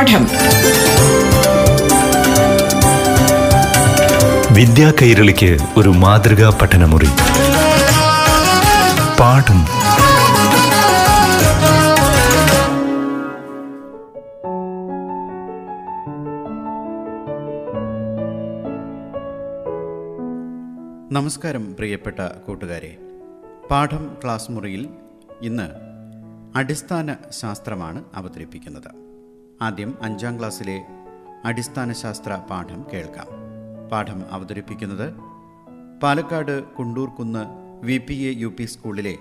പാഠം. വിദ്യാ കൈരളിക്ക് ഒരു മാതൃകാ പഠനമുറി. പാഠം. നമസ്കാരം പ്രിയപ്പെട്ട കൂട്ടുകാരെ. പാഠം ക്ലാസ് മുറിയിൽ ഇന്ന് അടിസ്ഥാന ശാസ്ത്രമാണ് അവതരിപ്പിക്കുന്നത്. ആദ്യം അഞ്ചാം ക്ലാസ്സിലെ അടിസ്ഥാന ശാസ്ത്ര പാഠം കേൾക്കാം. പാഠം അവതരിപ്പിക്കുന്നത് Palakkad Kundurkunnu V P A U P സ്കൂളിലെ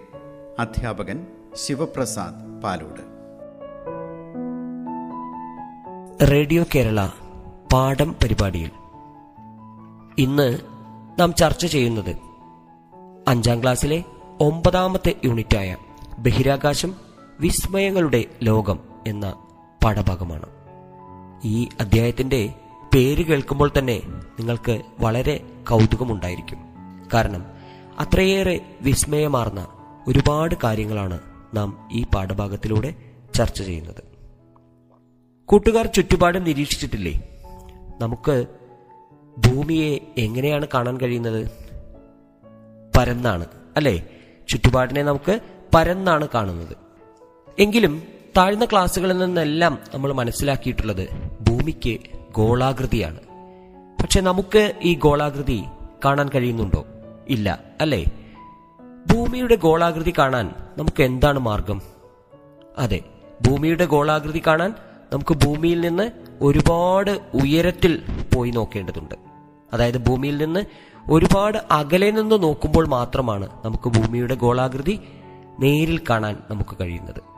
അധ്യാപകൻ ശിവപ്രസാദ് പാലോട്. റേഡിയോ കേരള പാഠം പരിപാടിയിൽ. ഇന്ന് നാം ചർച്ച ചെയ്യുന്നത് അഞ്ചാം ക്ലാസ്സിലെ ഒമ്പതാമത്തെ യൂണിറ്റായ ബഹിരാകാശം വിസ്മയങ്ങളുടെ ലോകം എന്ന പാഠഭാഗമാണ് ഈ അധ്യായത്തിന്റെ പേര് കേൾക്കുമ്പോൾ തന്നെ നിങ്ങൾക്ക് വളരെ കൗതുകമുണ്ടായിരിക്കും. കാരണം അത്രയേറെ വിസ്മയമാർന്ന ഒരുപാട് കാര്യങ്ങളാണ് നാം ഈ പാഠഭാഗത്തിലൂടെ ചർച്ച ചെയ്യുന്നത്. കൂട്ടുകാർ ചുറ്റുപാടും നിരീക്ഷിച്ചിട്ടില്ലേ? നമുക്ക് ഭൂമിയെ എങ്ങനെയാണ് കാണാൻ കഴിയുന്നത്? പരന്നാണ് അല്ലേ? ചുറ്റുപാടിനെ നമുക്ക് പരന്നാണ് കാണുന്നത്. എങ്കിലും താഴ്ന്ന ക്ലാസ്സുകളിൽ നിന്നെല്ലാം നമ്മൾ മനസ്സിലാക്കിയിട്ടുള്ളത് ഭൂമിക്ക് ഗോളാകൃതിയാണ്. പക്ഷെ നമുക്ക് ഈ ഗോളാകൃതി കാണാൻ കഴിയുന്നുണ്ടോ? ഇല്ല അല്ലേ? ഭൂമിയുടെ ഗോളാകൃതി കാണാൻ നമുക്ക് എന്താണ് മാർഗം? അതെ ഭൂമിയുടെ ഗോളാകൃതി കാണാൻ നമുക്ക് ഭൂമിയിൽ നിന്ന് ഒരുപാട് ഉയരത്തിൽ പോയി നോക്കേണ്ടതുണ്ട്. അതായത് ഭൂമിയിൽ നിന്ന് ഒരുപാട് അകലെ നിന്ന് നോക്കുമ്പോൾ മാത്രമാണ് നമുക്ക് ഭൂമിയുടെ ഗോളാകൃതി നേരിൽ കാണാൻ നമുക്ക് കഴിയുന്നത്.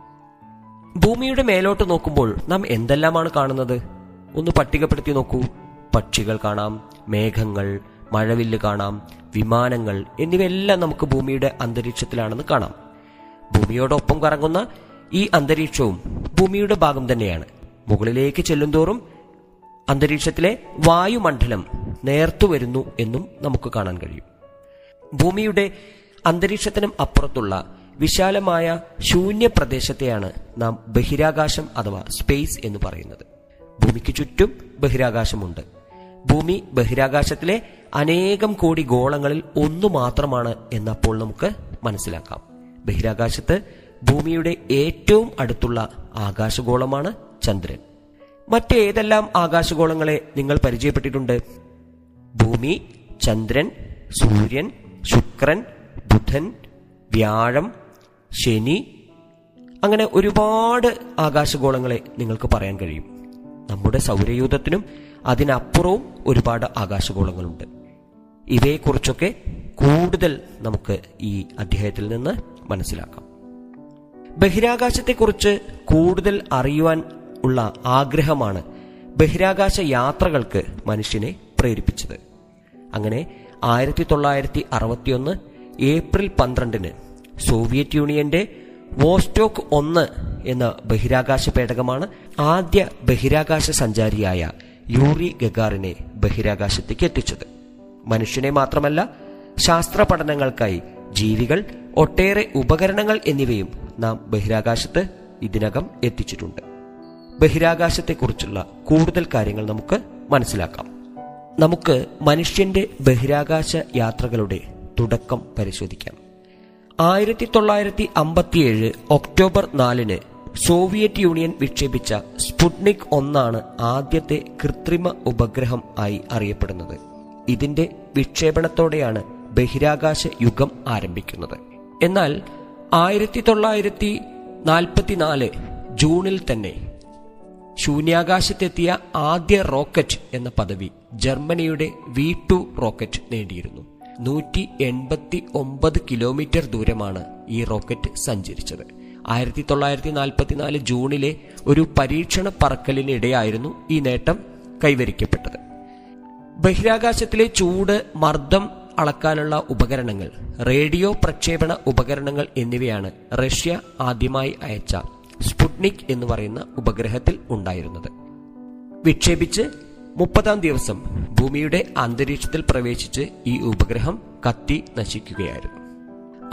ഭൂമിയുടെ മേലോട്ട് നോക്കുമ്പോൾ നാം എന്തെല്ലാമാണ് കാണുന്നത്? ഒന്ന് പട്ടികപ്പെടുത്തി നോക്കൂ. പക്ഷികൾ കാണാം മേഘങ്ങൾ മഴവില്ല് കാണാം വിമാനങ്ങൾ എന്നിവയെല്ലാം നമുക്ക് ഭൂമിയുടെ അന്തരീക്ഷത്തിലാണെന്ന് കാണാം. ഭൂമിയോടൊപ്പം കറങ്ങുന്ന ഈ അന്തരീക്ഷവും ഭൂമിയുടെ ഭാഗം തന്നെയാണ്. മുകളിലേക്ക് ചെല്ലുംതോറും അന്തരീക്ഷത്തിലെ വായുമണ്ഡലം നേർത്തു വരുന്നു എന്നും നമുക്ക് കാണാൻ കഴിയും. ഭൂമിയുടെ അന്തരീക്ഷത്തിനും അപ്പുറത്തുള്ള വിശാലമായ ശൂന്യ പ്രദേശത്തെയാണ് നാം ബഹിരാകാശം അഥവാ സ്പേസ് എന്ന് പറയുന്നത്. ഭൂമിക്ക് ചുറ്റും ബഹിരാകാശമുണ്ട്. ഭൂമി ബഹിരാകാശത്തിലെ അനേകം കോടി ഗോളങ്ങളിൽ ഒന്നു മാത്രമാണ് എന്നപ്പോൾ നമുക്ക് മനസ്സിലാക്കാം. ബഹിരാകാശത്ത് ഭൂമിയുടെ ഏറ്റവും അടുത്തുള്ള ആകാശഗോളമാണ് ചന്ദ്രൻ. മറ്റേതെല്ലാം ആകാശഗോളങ്ങളെ നിങ്ങൾ പരിചയപ്പെട്ടിട്ടുണ്ട്? ഭൂമി ചന്ദ്രൻ സൂര്യൻ ശുക്രൻ ബുധൻ വ്യാഴം ശനി അങ്ങനെ ഒരുപാട് ആകാശഗോളങ്ങളെ നിങ്ങൾക്ക് പറയാൻ കഴിയും. നമ്മുടെ സൗരയൂഥത്തിനും അതിനപ്പുറവും ഒരുപാട് ആകാശഗോളങ്ങളുണ്ട്. ഇവയെക്കുറിച്ചൊക്കെ കൂടുതൽ നമുക്ക് ഈ അധ്യായത്തിൽ നിന്ന് മനസ്സിലാക്കാം. ബഹിരാകാശത്തെക്കുറിച്ച് കൂടുതൽ അറിയുവാൻ ഉള്ള ആഗ്രഹമാണ് ബഹിരാകാശ യാത്രകൾക്ക് മനുഷ്യനെ പ്രേരിപ്പിച്ചത്. അങ്ങനെ ആയിരത്തി തൊള്ളായിരത്തി അറുപത്തിയൊന്ന് ഏപ്രിൽ പന്ത്രണ്ടിന് സോവിയറ്റ് യൂണിയന്റെ വോസ്റ്റോക്ക് ഒന്ന് എന്ന ബഹിരാകാശ പേടകമാണ് ആദ്യ ബഹിരാകാശ സഞ്ചാരിയായ യൂറി ഗഗാറിനെ ബഹിരാകാശത്തേക്ക് എത്തിച്ചത്. മനുഷ്യനെ മാത്രമല്ല ശാസ്ത്ര പഠനങ്ങൾക്കായി ജീവികൾ ഒട്ടേറെ ഉപകരണങ്ങൾ എന്നിവയും നാം ബഹിരാകാശത്ത് ഇതിനകം എത്തിച്ചിട്ടുണ്ട്. ബഹിരാകാശത്തെക്കുറിച്ചുള്ള കൂടുതൽ കാര്യങ്ങൾ നമുക്ക് മനസ്സിലാക്കാം. നമുക്ക് മനുഷ്യന്റെ ബഹിരാകാശ യാത്രകളുടെ തുടക്കം പരിശോധിക്കാം. ആയിരത്തി തൊള്ളായിരത്തി അമ്പത്തിയേഴ് ഒക്ടോബർ നാലിന് സോവിയറ്റ് യൂണിയൻ വിക്ഷേപിച്ച സ്പുട്നിക് ഒന്നാണ് ആദ്യത്തെ കൃത്രിമ ഉപഗ്രഹം ആയി അറിയപ്പെടുന്നത്. ഇതിന്റെ വിക്ഷേപണത്തോടെയാണ് ബഹിരാകാശ യുഗം ആരംഭിക്കുന്നത്. എന്നാൽ ആയിരത്തി തൊള്ളായിരത്തി നാൽപ്പത്തിനാല് ജൂണിൽ തന്നെ ശൂന്യാകാശത്തെത്തിയ ആദ്യ റോക്കറ്റ് എന്ന പദവി ജർമ്മനിയുടെ വി ടു റോക്കറ്റ് നേടിയിരുന്നു. നൂറ്റി എൺപത്തി ഒമ്പത് കിലോമീറ്റർ ദൂരമാണ് ഈ റോക്കറ്റ് സഞ്ചരിച്ചത്. ആയിരത്തി തൊള്ളായിരത്തി നാൽപ്പത്തിനാല് ജൂണിലെ ഒരു പരീക്ഷണ പറക്കലിനിടെയായിരുന്നു ഈ നേട്ടം കൈവരിക്കപ്പെട്ടത്. ബഹിരാകാശത്തിലെ ചൂട് മർദ്ദം അളക്കാനുള്ള ഉപകരണങ്ങൾ റേഡിയോ പ്രക്ഷേപണ ഉപകരണങ്ങൾ എന്നിവയാണ് റഷ്യ ആദ്യമായി അയച്ച സ്പുട്നിക് എന്ന് പറയുന്ന ഉപഗ്രഹത്തിൽ ഉണ്ടായിരുന്നത്. വിക്ഷേപിച്ച് മുപ്പതാം ദിവസം ഭൂമിയുടെ അന്തരീക്ഷത്തിൽ പ്രവേശിച്ച് ഈ ഉപഗ്രഹം കത്തി നശിക്കുകയായിരുന്നു.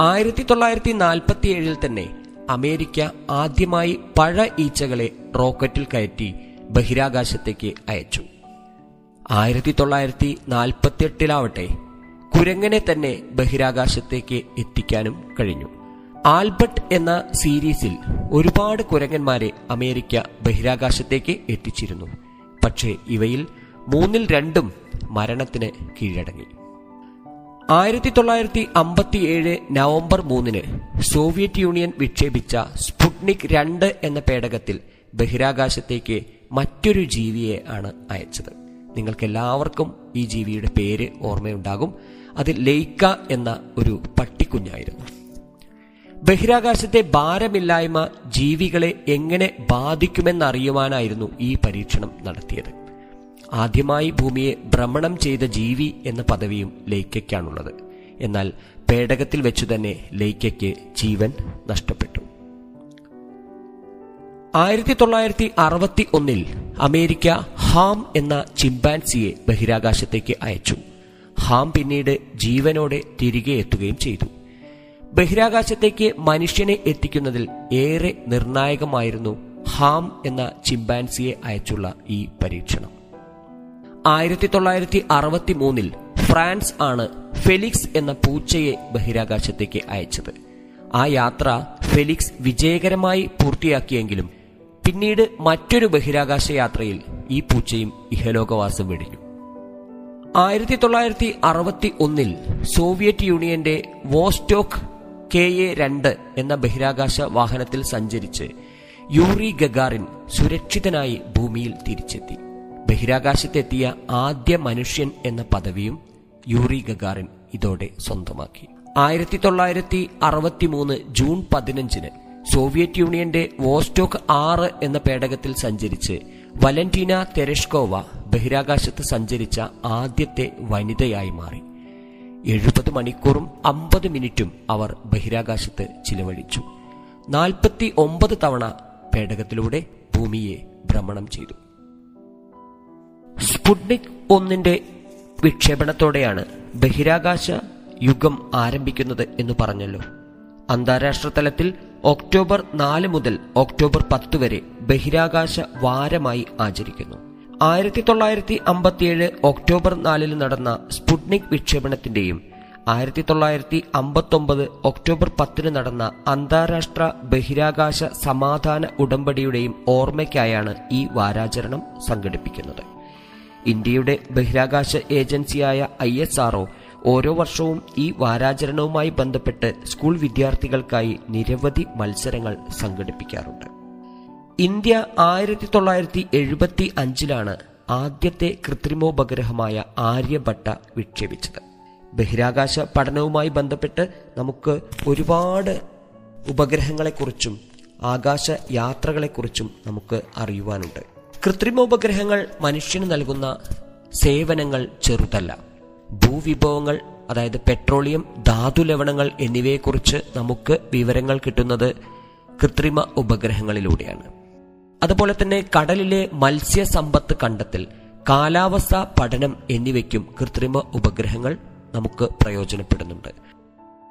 ആയിരത്തി തൊള്ളായിരത്തി നാൽപ്പത്തി ഏഴിൽ തന്നെ അമേരിക്ക ആദ്യമായി പഴ ഈച്ചകളെ റോക്കറ്റിൽ കയറ്റി ബഹിരാകാശത്തേക്ക് അയച്ചു. ആയിരത്തി തൊള്ളായിരത്തി നാൽപ്പത്തിയെട്ടിലാവട്ടെ കുരങ്ങനെ തന്നെ ബഹിരാകാശത്തേക്ക് എത്തിക്കാനും കഴിഞ്ഞു. ആൽബർട്ട് എന്ന സീരീസിൽ ഒരുപാട് കുരങ്ങന്മാരെ അമേരിക്ക ബഹിരാകാശത്തേക്ക് എത്തിച്ചിരുന്നു. പക്ഷേ ഇവയിൽ മൂന്നിൽ രണ്ടും മരണത്തിന് കീഴടങ്ങി. ആയിരത്തി തൊള്ളായിരത്തി അമ്പത്തിയേഴ് നവംബർ മൂന്നിന് സോവിയറ്റ് യൂണിയൻ വിക്ഷേപിച്ച സ്പുട്നിക് രണ്ട് എന്ന പേടകത്തിൽ ബഹിരാകാശത്തേക്ക് മറ്റൊരു ജീവിയെ ആണ് അയച്ചത്. നിങ്ങൾക്കെല്ലാവർക്കും ഈ ജീവിയുടെ പേര് ഓർമ്മയുണ്ടാകും. അത് ലെയ്ക്ക എന്ന ഒരു പട്ടിക്കുഞ്ഞായിരുന്നു. ബഹിരാകാശത്തെ ഭാരമില്ലായ്മ ജീവികളെ എങ്ങനെ ബാധിക്കുമെന്നറിയുവാനായിരുന്നു ഈ പരീക്ഷണം നടത്തിയത്. ആദ്യമായി ഭൂമിയെ ഭ്രമണം ചെയ്ത ജീവി എന്ന പദവിയും ലൈക്കയ്ക്കാണുള്ളത്. എന്നാൽ പേടകത്തിൽ വെച്ചു തന്നെ ലൈക്കയ്ക്ക് ജീവൻ നഷ്ടപ്പെട്ടു. ആയിരത്തി തൊള്ളായിരത്തി അറുപത്തി ഒന്നിൽ അമേരിക്ക ഹാം എന്ന ചിമ്പാൻസിയെ ബഹിരാകാശത്തേക്ക് അയച്ചു. ഹാം പിന്നീട് ജീവനോടെ തിരികെ എത്തുകയും ചെയ്തു. ബഹിരാകാശത്തേക്ക് മനുഷ്യനെ എത്തിക്കുന്നതിൽ ഏറെ നിർണായകമായിരുന്നു ഹാം എന്ന ചിമ്പാൻസിയെ അയച്ചുള്ള ഈ പരീക്ഷണം. ആയിരത്തി തൊള്ളായിരത്തി അറുപത്തി മൂന്നിൽ ഫ്രാൻസ് ആണ് ഫെലിക്സ് എന്ന പൂച്ചയെ ബഹിരാകാശത്തേക്ക് അയച്ചത്. ആ യാത്ര ഫെലിക്സ് വിജയകരമായി പൂർത്തിയാക്കിയെങ്കിലും പിന്നീട് മറ്റൊരു ബഹിരാകാശ യാത്രയിൽ ഈ പൂച്ചയും ഇഹലോകവാസം വെടിഞ്ഞു. ആയിരത്തി തൊള്ളായിരത്തി അറുപത്തി ഒന്നിൽ സോവിയറ്റ് യൂണിയന്റെ വോസ്റ്റോക്ക് കെ എ രണ്ട് എന്ന ബഹിരാകാശ വാഹനത്തിൽ സഞ്ചരിച്ച് യൂറി ഗഗാറിൻ സുരക്ഷിതനായി ഭൂമിയിൽ തിരിച്ചെത്തി. ബഹിരാകാശത്തെത്തിയ ആദ്യ മനുഷ്യൻ എന്ന പദവിയും യൂറി ഗഗാറിൻ ഇതോടെ സ്വന്തമാക്കി. ആയിരത്തി തൊള്ളായിരത്തി അറുപത്തി മൂന്ന് ജൂൺ പതിനഞ്ചിന് സോവിയറ്റ് യൂണിയന്റെ വോസ്റ്റോക്ക് ആറ് എന്ന പേടകത്തിൽ സഞ്ചരിച്ച് വലന്റീന തെരഷ്കോവ ബഹിരാകാശത്ത് സഞ്ചരിച്ച ആദ്യത്തെ വനിതയായി മാറി. എഴുപത് മണിക്കൂറും അമ്പത് മിനിറ്റും അവർ ബഹിരാകാശത്ത് ചിലവഴിച്ചു. നാൽപ്പത്തി ഒമ്പത് തവണ പേടകത്തിലൂടെ ഭൂമിയെ ഭ്രമണം ചെയ്തു. സ്പുട്നിക് ഒന്നിന്റെ വിക്ഷേപണത്തോടെയാണ് ബഹിരാകാശ യുഗം ആരംഭിക്കുന്നത് എന്ന് പറഞ്ഞല്ലോ. അന്താരാഷ്ട്ര തലത്തിൽ ഒക്ടോബർ നാല് മുതൽ ഒക്ടോബർ പത്ത് വരെ ബഹിരാകാശ വാരമായി ആചരിക്കുന്നു. ആയിരത്തി തൊള്ളായിരത്തി അമ്പത്തിയേഴ് ഒക്ടോബർ നാലിൽ നടന്ന സ്പുട്നിക് വിക്ഷേപണത്തിന്റെയും ആയിരത്തി തൊള്ളായിരത്തി അമ്പത്തൊമ്പത് ഒക്ടോബർ പത്തിന് നടന്ന അന്താരാഷ്ട്ര ബഹിരാകാശ സമാധാന ഉടമ്പടിയുടെയും ഓർമ്മയ്ക്കായാണ് ഈ വാരാചരണം സംഘടിപ്പിക്കുന്നത്. ഇന്ത്യയുടെ ബഹിരാകാശ ഏജൻസിയായ ഐ എസ് ആർഒ ഓരോ വർഷവും ഈ വാരാചരണവുമായി ബന്ധപ്പെട്ട് സ്കൂൾ വിദ്യാർത്ഥികൾക്കായി നിരവധി മത്സരങ്ങൾ സംഘടിപ്പിക്കാറുണ്ട്. ഇന്ത്യ ആയിരത്തി തൊള്ളായിരത്തി എഴുപത്തി അഞ്ചിലാണ് ആദ്യത്തെ കൃത്രിമോപഗ്രഹമായ ആര്യഭട്ട വിക്ഷേപിച്ചത്. ബഹിരാകാശ പഠനവുമായി ബന്ധപ്പെട്ട് നമുക്ക് ഒരുപാട് ഉപഗ്രഹങ്ങളെക്കുറിച്ചും ആകാശ യാത്രകളെക്കുറിച്ചും നമുക്ക് അറിയുവാനുണ്ട്. കൃത്രിമോപഗ്രഹങ്ങൾ മനുഷ്യന് നൽകുന്ന സേവനങ്ങൾ ചെറുതല്ല. ഭൂവിഭവങ്ങൾ അതായത് പെട്രോളിയം ധാതു ലവണങ്ങൾ എന്നിവയെക്കുറിച്ച് നമുക്ക് വിവരങ്ങൾ കിട്ടുന്നത് കൃത്രിമ ഉപഗ്രഹങ്ങളിലൂടെയാണ്. അതുപോലെ തന്നെ കടലിലെ മത്സ്യസമ്പത്ത് കണ്ടെത്തൽ കാലാവസ്ഥ പഠനം എന്നിവയ്ക്കും കൃത്രിമ ഉപഗ്രഹങ്ങൾ നമുക്ക് പ്രയോജനപ്പെടുന്നുണ്ട്.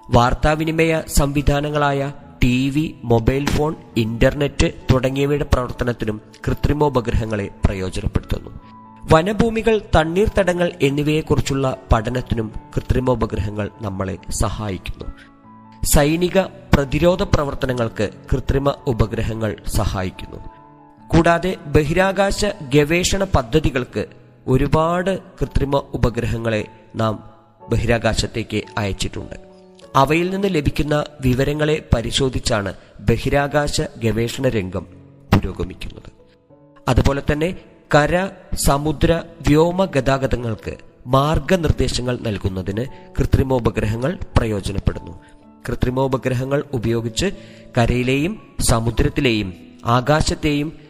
വാർത്താവിനിമയ സംവിധാനങ്ങളായ T V mobile phone internet തുടങ്ങിയവയുടെ പ്രവർത്തനത്തിനും കൃത്രിമോപഗ്രഹങ്ങളെ പ്രയോജനപ്പെടുത്തുന്നു. വനഭൂമികൾ തണ്ണീർത്തടങ്ങൾ എന്നിവയെക്കുറിച്ചുള്ള പഠനത്തിനും കൃത്രിമോപഗ്രഹങ്ങൾ നമ്മളെ സഹായിക്കുന്നു. സൈനിക പ്രതിരോധ പ്രവർത്തനങ്ങൾക്ക് കൃത്രിമ ഉപഗ്രഹങ്ങൾ സഹായിക്കുന്നു. കൂടാതെ ബഹിരാകാശ ഗവേഷണ പദ്ധതികൾക്ക് ഒരുപാട് കൃത്രിമ ഉപഗ്രഹങ്ങളെ നാം ബഹിരാകാശത്തേക്ക് അയച്ചിട്ടുണ്ട്. അവയിൽ നിന്ന് ലഭിക്കുന്ന വിവരങ്ങളെ പരിശോധിച്ചാണ് ബഹിരാകാശ ഗവേഷണ രംഗം പുരോഗമിക്കുന്നത്. അതുപോലെ തന്നെ കര സമുദ്ര വ്യോമ ഗതാഗതങ്ങൾക്ക് മാർഗനിർദ്ദേശങ്ങൾ നൽകുന്നതിന് കൃത്രിമോപഗ്രഹങ്ങൾ പ്രയോജനപ്പെടുന്നു. കൃത്രിമോപഗ്രഹങ്ങൾ ഉപയോഗിച്ച് കരയിലെയും സമുദ്രത്തിലെയും ആകാശത്തെയും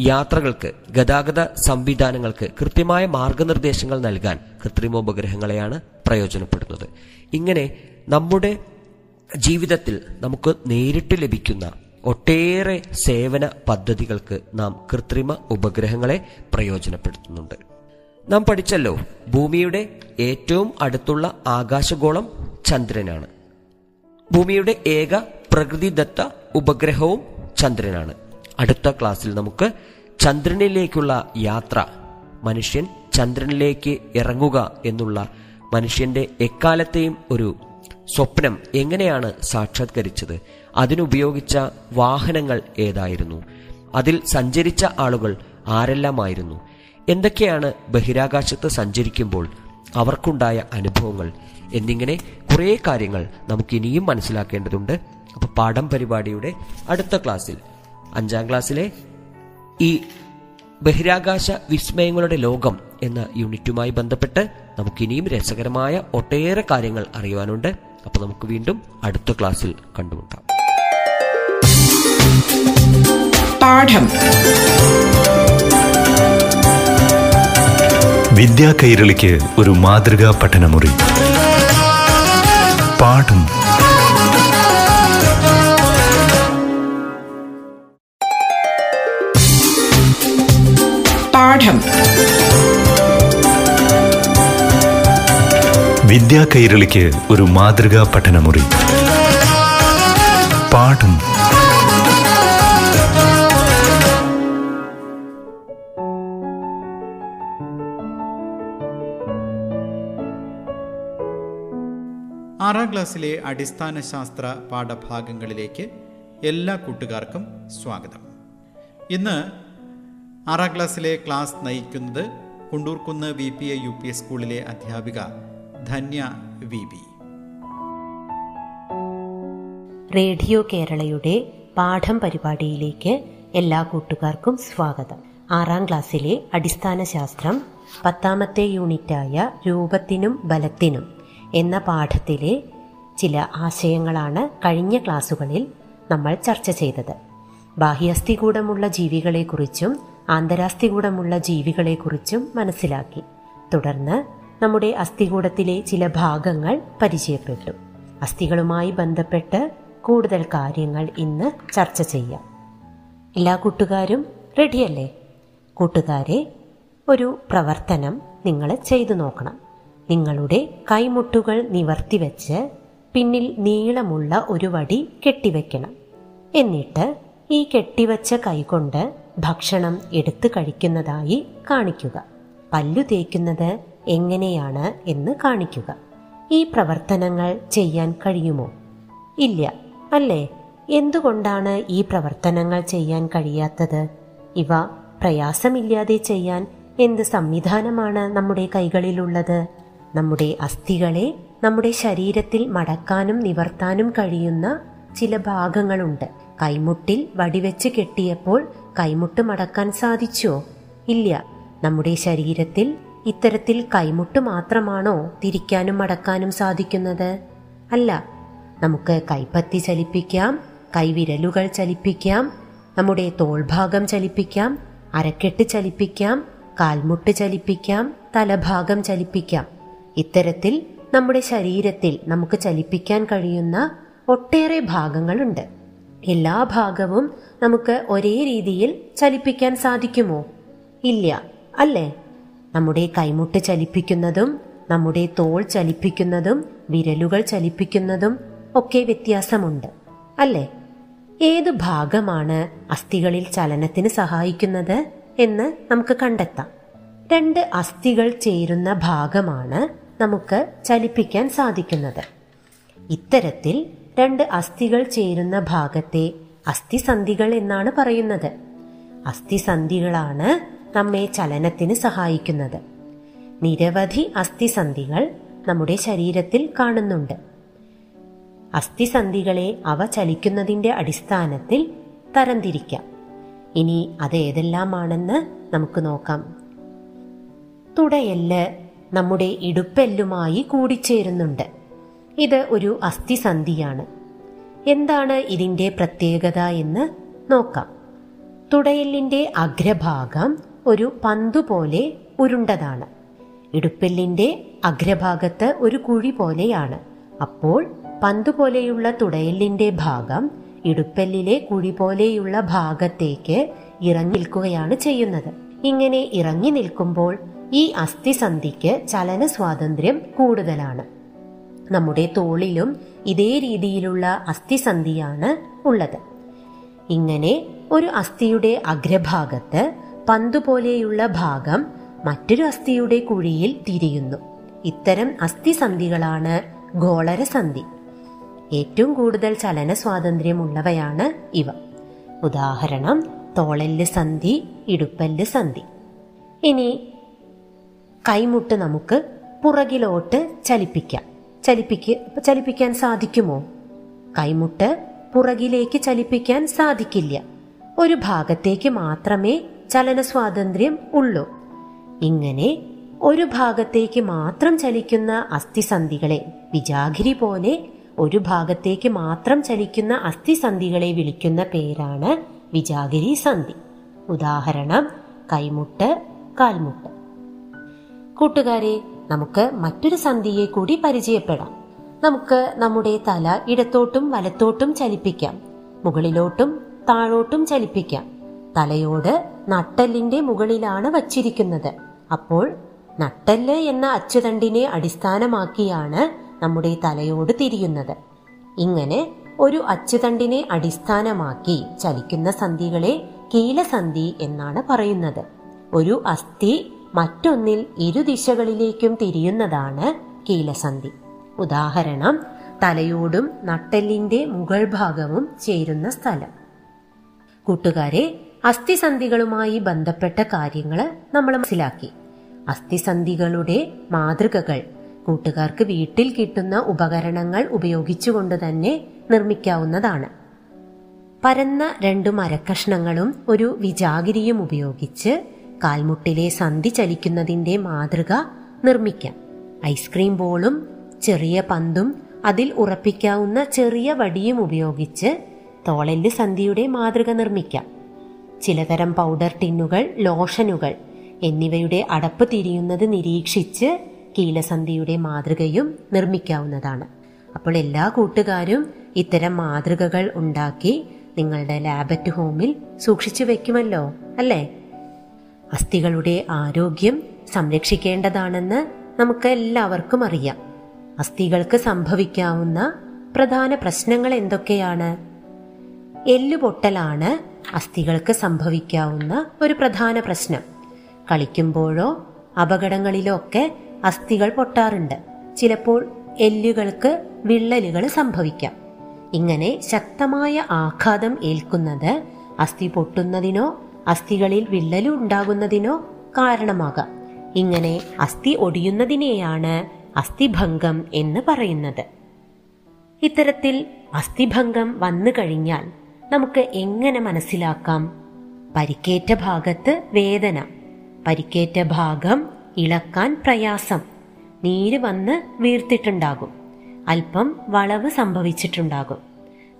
യാത്രകൾക്ക് ഗതാഗത സംവിധാനങ്ങൾക്ക് കൃത്യമായ മാർഗനിർദ്ദേശങ്ങൾ നൽകാൻ കൃത്രിമോപഗ്രഹങ്ങളെയാണ് പ്രയോജനപ്പെടുന്നത്. ഇങ്ങനെ നമ്മുടെ ജീവിതത്തിൽ നമുക്ക് നേരിട്ട് ലഭിക്കുന്ന ഒട്ടേറെ സേവന പദ്ധതികൾക്ക് നാം കൃത്രിമ ഉപഗ്രഹങ്ങളെ പ്രയോജനപ്പെടുത്തുന്നുണ്ട്. നാം പഠിച്ചല്ലോ ഭൂമിയുടെ ഏറ്റവും അടുത്തുള്ള ആകാശഗോളം ചന്ദ്രനാണ്. ഭൂമിയുടെ ഏക പ്രകൃതിദത്ത ഉപഗ്രഹവും ചന്ദ്രനാണ്. അടുത്ത ക്ലാസ്സിൽ നമുക്ക് ചന്ദ്രനിലേക്കുള്ള യാത്ര. മനുഷ്യൻ ചന്ദ്രനിലേക്ക് ഇറങ്ങുക എന്നുള്ള മനുഷ്യന്റെ എക്കാലത്തെയും ഒരു സ്വപ്നം എങ്ങനെയാണ് സാക്ഷാത്കരിച്ചത്? അതിനുപയോഗിച്ച വാഹനങ്ങൾ ഏതായിരുന്നു? അതിൽ സഞ്ചരിച്ച ആളുകൾ ആരെല്ലാമായിരുന്നു? എന്തൊക്കെയാണ് ബഹിരാകാശത്ത് സഞ്ചരിക്കുമ്പോൾ അവർക്കുണ്ടായ അനുഭവങ്ങൾ? എന്നിങ്ങനെ കുറേ കാര്യങ്ങൾ നമുക്കിനിയും മനസ്സിലാക്കേണ്ടതുണ്ട്. അപ്പോൾ പാഠം പരിപാടിയുടെ അടുത്ത ക്ലാസ്സിൽ അഞ്ചാം ക്ലാസ്സിലെ ഈ ബഹിരാകാശ വിസ്മയങ്ങളുടെ ലോകം എന്ന യൂണിറ്റുമായി ബന്ധപ്പെട്ട് നമുക്കിനിയും രസകരമായ ഒട്ടേറെ കാര്യങ്ങൾ അറിയുവാനുണ്ട്. അപ്പോൾ നമുക്ക് വീണ്ടും അടുത്ത ക്ലാസ്സിൽ കണ്ടുമുട്ടാം. പാഠം. വിദ്യാ കൈരളിക്ക് ഒരു മാതൃകാ പഠനമുറി. പാഠം പാഠം വിദ്യാ കൈരളിക്ക് ഒരു മാതൃകാ പഠനമുറി. പാഠം. ആറാം ക്ലാസ്സിലെ അടിസ്ഥാന ശാസ്ത്ര പാഠഭാഗങ്ങളിലേക്ക് എല്ലാ കൂട്ടുകാർക്കും സ്വാഗതം. ഇന്ന് ആറാം ക്ലാസ്സിലെ ക്ലാസ് നയിക്കുന്നത് Kundurkunnu V P A U P സ്കൂളിലെ അധ്യാപിക ധന്യ വി ബി. റേഡിയോ കേരളയുടെ പാഠം പരിപാടിയിലേക്ക് എല്ലാ കൂട്ടുകാർക്കും സ്വാഗതം. ആറാം ക്ലാസ്സിലെ അടിസ്ഥാന ശാസ്ത്രം പത്താമത്തെ യൂണിറ്റായ രൂപത്തിനും ബലത്തിനും എന്ന പാഠത്തിലെ ചില ആശയങ്ങളാണ് കഴിഞ്ഞ ക്ലാസ്സുകളിൽ നമ്മൾ ചർച്ച ചെയ്തത്. ബാഹ്യസ്ഥികൂടമുള്ള ജീവികളെക്കുറിച്ചും ആന്തരാസ്ഥികൂടമുള്ള ജീവികളെക്കുറിച്ചും മനസ്സിലാക്കി. തുടർന്ന് നമ്മുടെ അസ്ഥികൂടത്തിലെ ചില ഭാഗങ്ങൾ പരിചയപ്പെട്ടു. അസ്ഥികളുമായി ബന്ധപ്പെട്ട് കൂടുതൽ കാര്യങ്ങൾ ഇന്ന് ചർച്ച ചെയ്യാം. എല്ലാ കൂട്ടുകാരും റെഡിയല്ലേ? കൂട്ടുകാരെ ഒരു പ്രവർത്തനം നിങ്ങൾ ചെയ്തു നോക്കണം. നിങ്ങളുടെ കൈമുട്ടുകൾ നിവർത്തിവെച്ച് പിന്നിൽ നീളമുള്ള ഒരു വടി കെട്ടിവെക്കണം. എന്നിട്ട് ഈ കെട്ടിവച്ച കൈകൊണ്ട് ഭക്ഷണം എടുത്തു കഴിക്കുന്നതായി കാണിക്കുക. പല്ലു തേക്കുന്നത് എങ്ങനെയാണ് എന്ന് കാണിക്കുക. ഈ പ്രവർത്തനങ്ങൾ ചെയ്യാൻ കഴിയുമോ? ഇല്ല അല്ലേ? എന്തുകൊണ്ടാണ് ഈ പ്രവർത്തനങ്ങൾ ചെയ്യാൻ കഴിയാത്തത്? ഇവ പ്രയാസമില്ലാതെ ചെയ്യാൻ എന്ത് സംവിധാനമാണ് നമ്മുടെ കൈകളിലുള്ളത്? നമ്മുടെ അസ്ഥികളെ നമ്മുടെ ശരീരത്തിൽ മടക്കാനും നിവർത്താനും കഴിയുന്ന ചില ഭാഗങ്ങളുണ്ട്. കൈമുട്ടിൽ വടിവെച്ച് കെട്ടിയപ്പോൾ കൈമുട്ട് മടക്കാൻ സാധിച്ചോ? ഇല്ല. നമ്മുടെ ശരീരത്തിൽ ഇത്തരത്തിൽ കൈമുട്ട് മാത്രമാണോ തിരിക്കാനും മടക്കാനും സാധിക്കുന്നത്? അല്ല. നമുക്ക് കൈപ്പത്തി ചലിപ്പിക്കാം കൈവിരലുകൾ ചലിപ്പിക്കാം നമ്മുടെ തോൾഭാഗം ചലിപ്പിക്കാം അരക്കെട്ട് ചലിപ്പിക്കാം കാൽമുട്ട് ചലിപ്പിക്കാം തലഭാഗം ചലിപ്പിക്കാം. ഇത്തരത്തിൽ നമ്മുടെ ശരീരത്തിൽ നമുക്ക് ചലിപ്പിക്കാൻ കഴിയുന്ന ഒട്ടേറെ ഭാഗങ്ങളുണ്ട്. എല്ലാ ഭാഗവും നമുക്ക് ഒരേ രീതിയിൽ ചലിപ്പിക്കാൻ സാധിക്കുമോ? ഇല്ല അല്ലേ? നമ്മുടെ കൈമുട്ട് ചലിപ്പിക്കുന്നതും നമ്മുടെ തോൾ ചലിപ്പിക്കുന്നതും വിരലുകൾ ചലിപ്പിക്കുന്നതും ഒക്കെ വ്യത്യാസമുണ്ട് അല്ലേ? ഏത് ഭാഗമാണ് അസ്ഥികളിൽ ചലനത്തിന് സഹായിക്കുന്നത് എന്ന് നമുക്ക് കണ്ടെത്താം. രണ്ട് അസ്ഥികൾ ചേരുന്ന ഭാഗമാണ് നമുക്ക് ചലിപ്പിക്കാൻ സാധിക്കുന്നത്. ഇത്തരത്തിൽ രണ്ട് അസ്ഥികൾ ചേരുന്ന ഭാഗത്തെ അസ്ഥിസന്ധികൾ എന്നാണ് പറയുന്നത്. അസ്ഥിസന്ധികളാണ് നമ്മെ ചലനത്തിന് സഹായിക്കുന്നത്. നിരവധി അസ്ഥിസന്ധികൾ നമ്മുടെ ശരീരത്തിൽ കാണുന്നുണ്ട്. അസ്ഥിസന്ധികളെ അവ ചലിക്കുന്നതിന്റെ അടിസ്ഥാനത്തിൽ തരംതിരിക്കാം. ഇനി അത് ഏതെല്ലാമാണെന്ന് നമുക്ക് നോക്കാം. തുടയെല്ല് നമ്മുടെ ഇടുപ്പെല്ലുമായി കൂടിച്ചേരുന്നുണ്ട്. ഇത് ഒരു അസ്ഥിസന്ധിയാണ്. എന്താണ് ഇതിന്റെ പ്രത്യേകത എന്ന് നോക്കാം. തുടയെല്ലിന്റെ അഗ്രഭാഗം ഒരു പന്തു പോലെ ഉരുണ്ടതാണ്. ഇടുപ്പെല്ലിന്റെ അഗ്രഭാഗത്ത് ഒരു കുഴി പോലെയാണ്. അപ്പോൾ പന്തു പോലെയുള്ള തുടയെല്ലിന്റെ ഭാഗം ഇടുപ്പെല്ലിലെ കുഴി പോലെയുള്ള ഭാഗത്തേക്ക് ഇറങ്ങി നിൽക്കുകയാണ് ചെയ്യുന്നത്. ഇങ്ങനെ ഇറങ്ങി നിൽക്കുമ്പോൾ ഈ അസ്ഥിസന്ധിക്ക് ചലന സ്വാതന്ത്ര്യം കൂടുതലാണ്. നമ്മുടെ തോളിലും ഇതേ രീതിയിലുള്ള അസ്ഥിസന്ധിയാണ് ഉള്ളത്. ഇങ്ങനെ ഒരു അസ്ഥിയുടെ അഗ്രഭാഗത്ത് പന്തുപോലെയുള്ള ഭാഗം മറ്റൊരു അസ്ഥിയുടെ കുഴിയിൽ തിരിയുന്നു. ഇത്തരം അസ്ഥിസന്ധികളാണ് ഗോളരസന്ധി. ഏറ്റവും കൂടുതൽ ചലന സ്വാതന്ത്ര്യമുള്ളവയാണ് ഇവ. ഉദാഹരണം തോളൽ സന്ധി ഇടുപ്പൽ സന്ധി. ഇനി കൈമുട്ട് നമുക്ക് പുറകിലോട്ട് ചലിപ്പിക്കാം. ചലിപ്പിക്ക് ചലിപ്പിക്കാൻ സാധിക്കുമോ? കൈമുട്ട് പുറകിലേക്ക് ചലിപ്പിക്കാൻ സാധിക്കില്ല. ഒരു ഭാഗത്തേക്ക് മാത്രമേ ചലന സ്വാതന്ത്ര്യം ഉള്ളൂ. ഇങ്ങനെ ഒരു ഭാഗത്തേക്ക് മാത്രം ചലിക്കുന്ന അസ്ഥിസന്ധികളെ വിജാഗിരി പോലെ ഒരു ഭാഗത്തേക്ക് മാത്രം ചലിക്കുന്ന അസ്ഥിസന്ധികളെ വിളിക്കുന്ന പേരാണ് വിജാഗിരി സന്ധി. ഉദാഹരണം കൈമുട്ട് കാൽമുട്ട്. കൂട്ടുകാരെ നമുക്ക് മറ്റൊരു സന്ധിയെ കൂടി പരിചയപ്പെടാം. നമുക്ക് നമ്മുടെ തല ഇടത്തോട്ടും വലത്തോട്ടും ചലിപ്പിക്കാം. മുകളിലോട്ടും താഴോട്ടും ചലിപ്പിക്കാം. തലയോട് നട്ടെല്ലിന്റെ മുകളിലാണ് വച്ചിരിക്കുന്നത്. അപ്പോൾ നട്ടെല്ല് എന്ന അച്ചുതണ്ടിനെ അടിസ്ഥാനമാക്കിയാണ് നമ്മുടെ തലയോട് തിരിയുന്നത്. ഇങ്ങനെ ഒരു അച്ചുതണ്ടിനെ അടിസ്ഥാനമാക്കി ചലിക്കുന്ന സന്ധികളെ കീലസന്ധി എന്നാണ് പറയുന്നത്. ഒരു അസ്ഥി മറ്റൊന്നിൽ ഇരുദിശകളിലേക്കും തിരിയുന്നതാണ് കീലസന്ധി. ഉദാഹരണം തലയോടും നട്ടെല്ലിന്റെ മുകൾ ഭാഗവും ചേരുന്ന സ്ഥലം. കൂട്ടുകാരെ അസ്ഥിസന്ധികളുമായി ബന്ധപ്പെട്ട കാര്യങ്ങൾ നമ്മൾ മനസ്സിലാക്കി. അസ്ഥിസന്ധികളുടെ മാതൃകകൾ കൂട്ടുകാർക്ക് വീട്ടിൽ കിട്ടുന്ന ഉപകരണങ്ങൾ ഉപയോഗിച്ചുകൊണ്ട് തന്നെ നിർമ്മിക്കാവുന്നതാണ്. പരന്ന രണ്ടു മരക്കഷ്ണങ്ങളും ഒരു വിജാഗിരിയും ഉപയോഗിച്ച് കാൽമുട്ടിലെ സന്ധി ചലിക്കുന്നതിന്റെ മാതൃക നിർമ്മിക്കാം. ഐസ്ക്രീം ബോളും ചെറിയ പന്തും അതിൽ ഉറപ്പിക്കാവുന്ന ചെറിയ വടിയും ഉപയോഗിച്ച് തോളൽ സന്ധിയുടെ മാതൃക നിർമ്മിക്കാം. ചിലതരം പൗഡർ ടിന്നുകൾ ലോഷനുകൾ എന്നിവയുടെ അടപ്പ് തിരിയുന്നത് നിരീക്ഷിച്ച് കീലസന്ധിയുടെ മാതൃകയും നിർമ്മിക്കാവുന്നതാണ്. അപ്പോൾ എല്ലാ കൂട്ടുകാരും ഇത്തരം മാതൃകകൾ ഉണ്ടാക്കി നിങ്ങളുടെ ലാബറ്റ് ഹോമിൽ സൂക്ഷിച്ചു വെക്കുമല്ലോ അല്ലേ? അസ്ഥികളുടെ ആരോഗ്യം സംരക്ഷിക്കേണ്ടതാണെന്ന് നമുക്ക് എല്ലാവർക്കും അറിയാം. അസ്ഥികൾക്ക് സംഭവിക്കാവുന്ന പ്രധാന പ്രശ്നങ്ങൾ എന്തൊക്കെയാണ്? എല്ലുപൊട്ടലാണ് അസ്ഥികൾക്ക് സംഭവിക്കാവുന്ന ഒരു പ്രധാന പ്രശ്നം. കളിക്കുമ്പോഴോ അപകടങ്ങളിലോ ഒക്കെ അസ്ഥികൾ പൊട്ടാറുണ്ട്. ചിലപ്പോൾ എല്ലുകൾക്ക് വിള്ളലുകൾ സംഭവിക്കാം. ഇങ്ങനെ ശക്തമായ ആഘാതം ഏൽക്കുന്നത് അസ്ഥി പൊട്ടുന്നതിനോ അസ്ഥികളിൽ വിള്ളൽ ഉണ്ടാകുന്നതിനോ കാരണമാകാം. ഇങ്ങനെ അസ്ഥി ഒടിയുന്നതിനെയാണ് അസ്ഥിഭംഗം എന്ന് പറയുന്നത്. ഇത്തരത്തിൽ അസ്ഥിഭംഗം വന്നു കഴിഞ്ഞാൽ നമുക്ക് എങ്ങനെ മനസ്സിലാക്കാം? പരിക്കേറ്റ ഭാഗത്ത് വേദന പരിക്കേറ്റ ഭാഗം ഇളക്കാൻ പ്രയാസം നീര് വന്ന് വീർത്തിട്ടുണ്ടാകും അല്പം വളവ് സംഭവിച്ചിട്ടുണ്ടാകും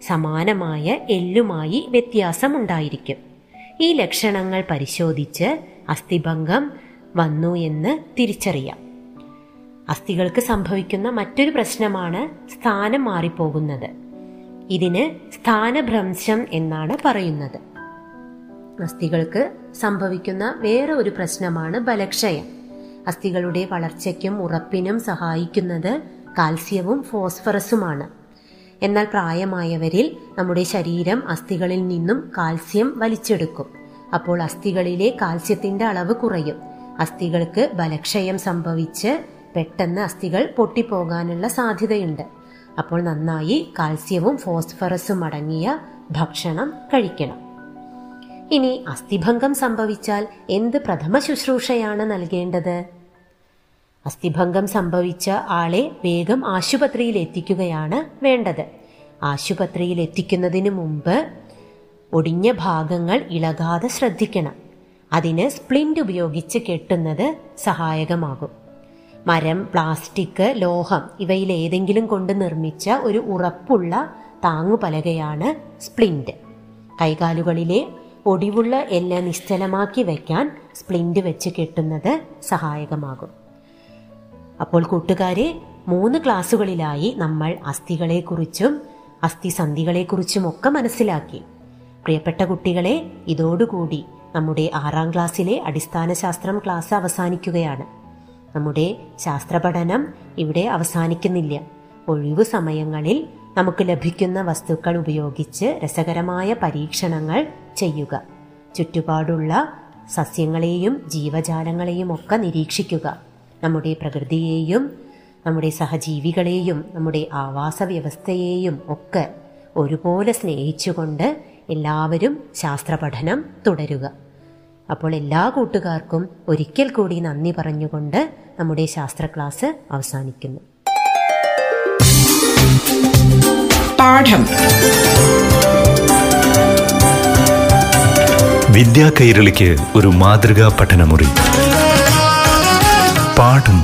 സമാനമായ എല്ലുമായി വ്യത്യാസമുണ്ടായിരിക്കും. ഈ ലക്ഷണങ്ങൾ പരിശോധിച്ച് അസ്ഥിഭംഗം വന്നു എന്ന് തിരിച്ചറിയാം. അസ്ഥികൾക്ക് സംഭവിക്കുന്ന മറ്റൊരു പ്രശ്നമാണ് സ്ഥാനം മാറിപ്പോകുന്നത്. ഇതിന് സ്ഥാനഭ്രംശം എന്നാണ് പറയുന്നത്. അസ്ഥികൾക്ക് സംഭവിക്കുന്ന വേറെ ഒരു പ്രശ്നമാണ് ബലക്ഷയം. അസ്ഥികളുടെ വളർച്ചയ്ക്കും ഉറപ്പിനും സഹായിക്കുന്നത് കാൽസ്യവും ഫോസ്ഫറസുമാണ്. എന്നാൽ പ്രായമായവരിൽ നമ്മുടെ ശരീരം അസ്ഥികളിൽ നിന്നും കാൽസ്യം വലിച്ചെടുക്കും. അപ്പോൾ അസ്ഥികളിലെ കാൽസ്യത്തിന്റെ അളവ് കുറയും. അസ്ഥികൾക്ക് ബലക്ഷയം സംഭവിച്ച് പെട്ടെന്ന് അസ്ഥികൾ പൊട്ടിപ്പോകാനുള്ള സാധ്യതയുണ്ട്. അപ്പോൾ നന്നായി കാൽസ്യവും ഫോസ്ഫറസും അടങ്ങിയ ഭക്ഷണം കഴിക്കണം. ഇനി അസ്ഥിഭംഗം സംഭവിച്ചാൽ എന്ത് പ്രഥമ ശുശ്രൂഷയാണ് നൽകേണ്ടത്? അസ്ഥിഭംഗം സംഭവിച്ച ആളെ വേഗം ആശുപത്രിയിൽ എത്തിക്കുകയാണ് വേണ്ടത്. ആശുപത്രിയിൽ എത്തിക്കുന്നതിന് മുമ്പ് ഒടിഞ്ഞ ഭാഗങ്ങൾ ഇളകാതെ ശ്രദ്ധിക്കണം. അതിന് സ്പ്ലിന്റ് ഉപയോഗിച്ച് കെട്ടുന്നത് സഹായകമാകും. മരം പ്ലാസ്റ്റിക് ലോഹം ഇവയിൽ ഏതെങ്കിലും കൊണ്ട് നിർമ്മിച്ച ഒരു ഉറപ്പുള്ള താങ്ങുപലകയാണ് സ്പ്ലിന്റ് കൈകാലുകളിലെ ഒടിവുള്ള എല്ല് നിശ്ചലമാക്കി വയ്ക്കാൻ സ്പ്ലിന്റ് വെച്ച് കെട്ടുന്നത് സഹായകമാകും. അപ്പോൾ കൂട്ടുകാരെ മൂന്ന് ക്ലാസ്സുകളിലായി നമ്മൾ അസ്ഥികളെക്കുറിച്ചും അസ്ഥിസന്ധികളെക്കുറിച്ചും ഒക്കെ മനസ്സിലാക്കി. പ്രിയപ്പെട്ട കുട്ടികളെ ഇതോടുകൂടി നമ്മുടെ ആറാം ക്ലാസ്സിലെ അടിസ്ഥാന ശാസ്ത്രം ക്ലാസ് അവസാനിക്കുകയാണ്. നമ്മുടെ ശാസ്ത്രപഠനം ഇവിടെ അവസാനിക്കുന്നില്ല. ഒഴിവു സമയങ്ങളിൽ നമുക്ക് ലഭിക്കുന്ന വസ്തുക്കൾ ഉപയോഗിച്ച് രസകരമായ പരീക്ഷണങ്ങൾ ചെയ്യുക. ചുറ്റുപാടുള്ള സസ്യങ്ങളെയും ജീവജാലങ്ങളെയും ഒക്കെ നിരീക്ഷിക്കുക. നമ്മുടെ പ്രകൃതിയെയും നമ്മുടെ സഹജീവികളെയും നമ്മുടെ ആവാസ വ്യവസ്ഥയെയും ഒക്കെ ഒരുപോലെ സ്നേഹിച്ചുകൊണ്ട് എല്ലാവരും ശാസ്ത്രപഠനം തുടരുക. അപ്പോൾ എല്ലാ കൂട്ടുകാർക്കും ഒരിക്കൽ കൂടി നന്ദി പറഞ്ഞുകൊണ്ട് നമ്മുടെ ശാസ്ത്ര ക്ലാസ് അവസാനിക്കുന്നു. പാഠം. വിദ്യാ കൈരളിക്ക് ഒരു മാതൃകാ പഠനമുറി. പാഠം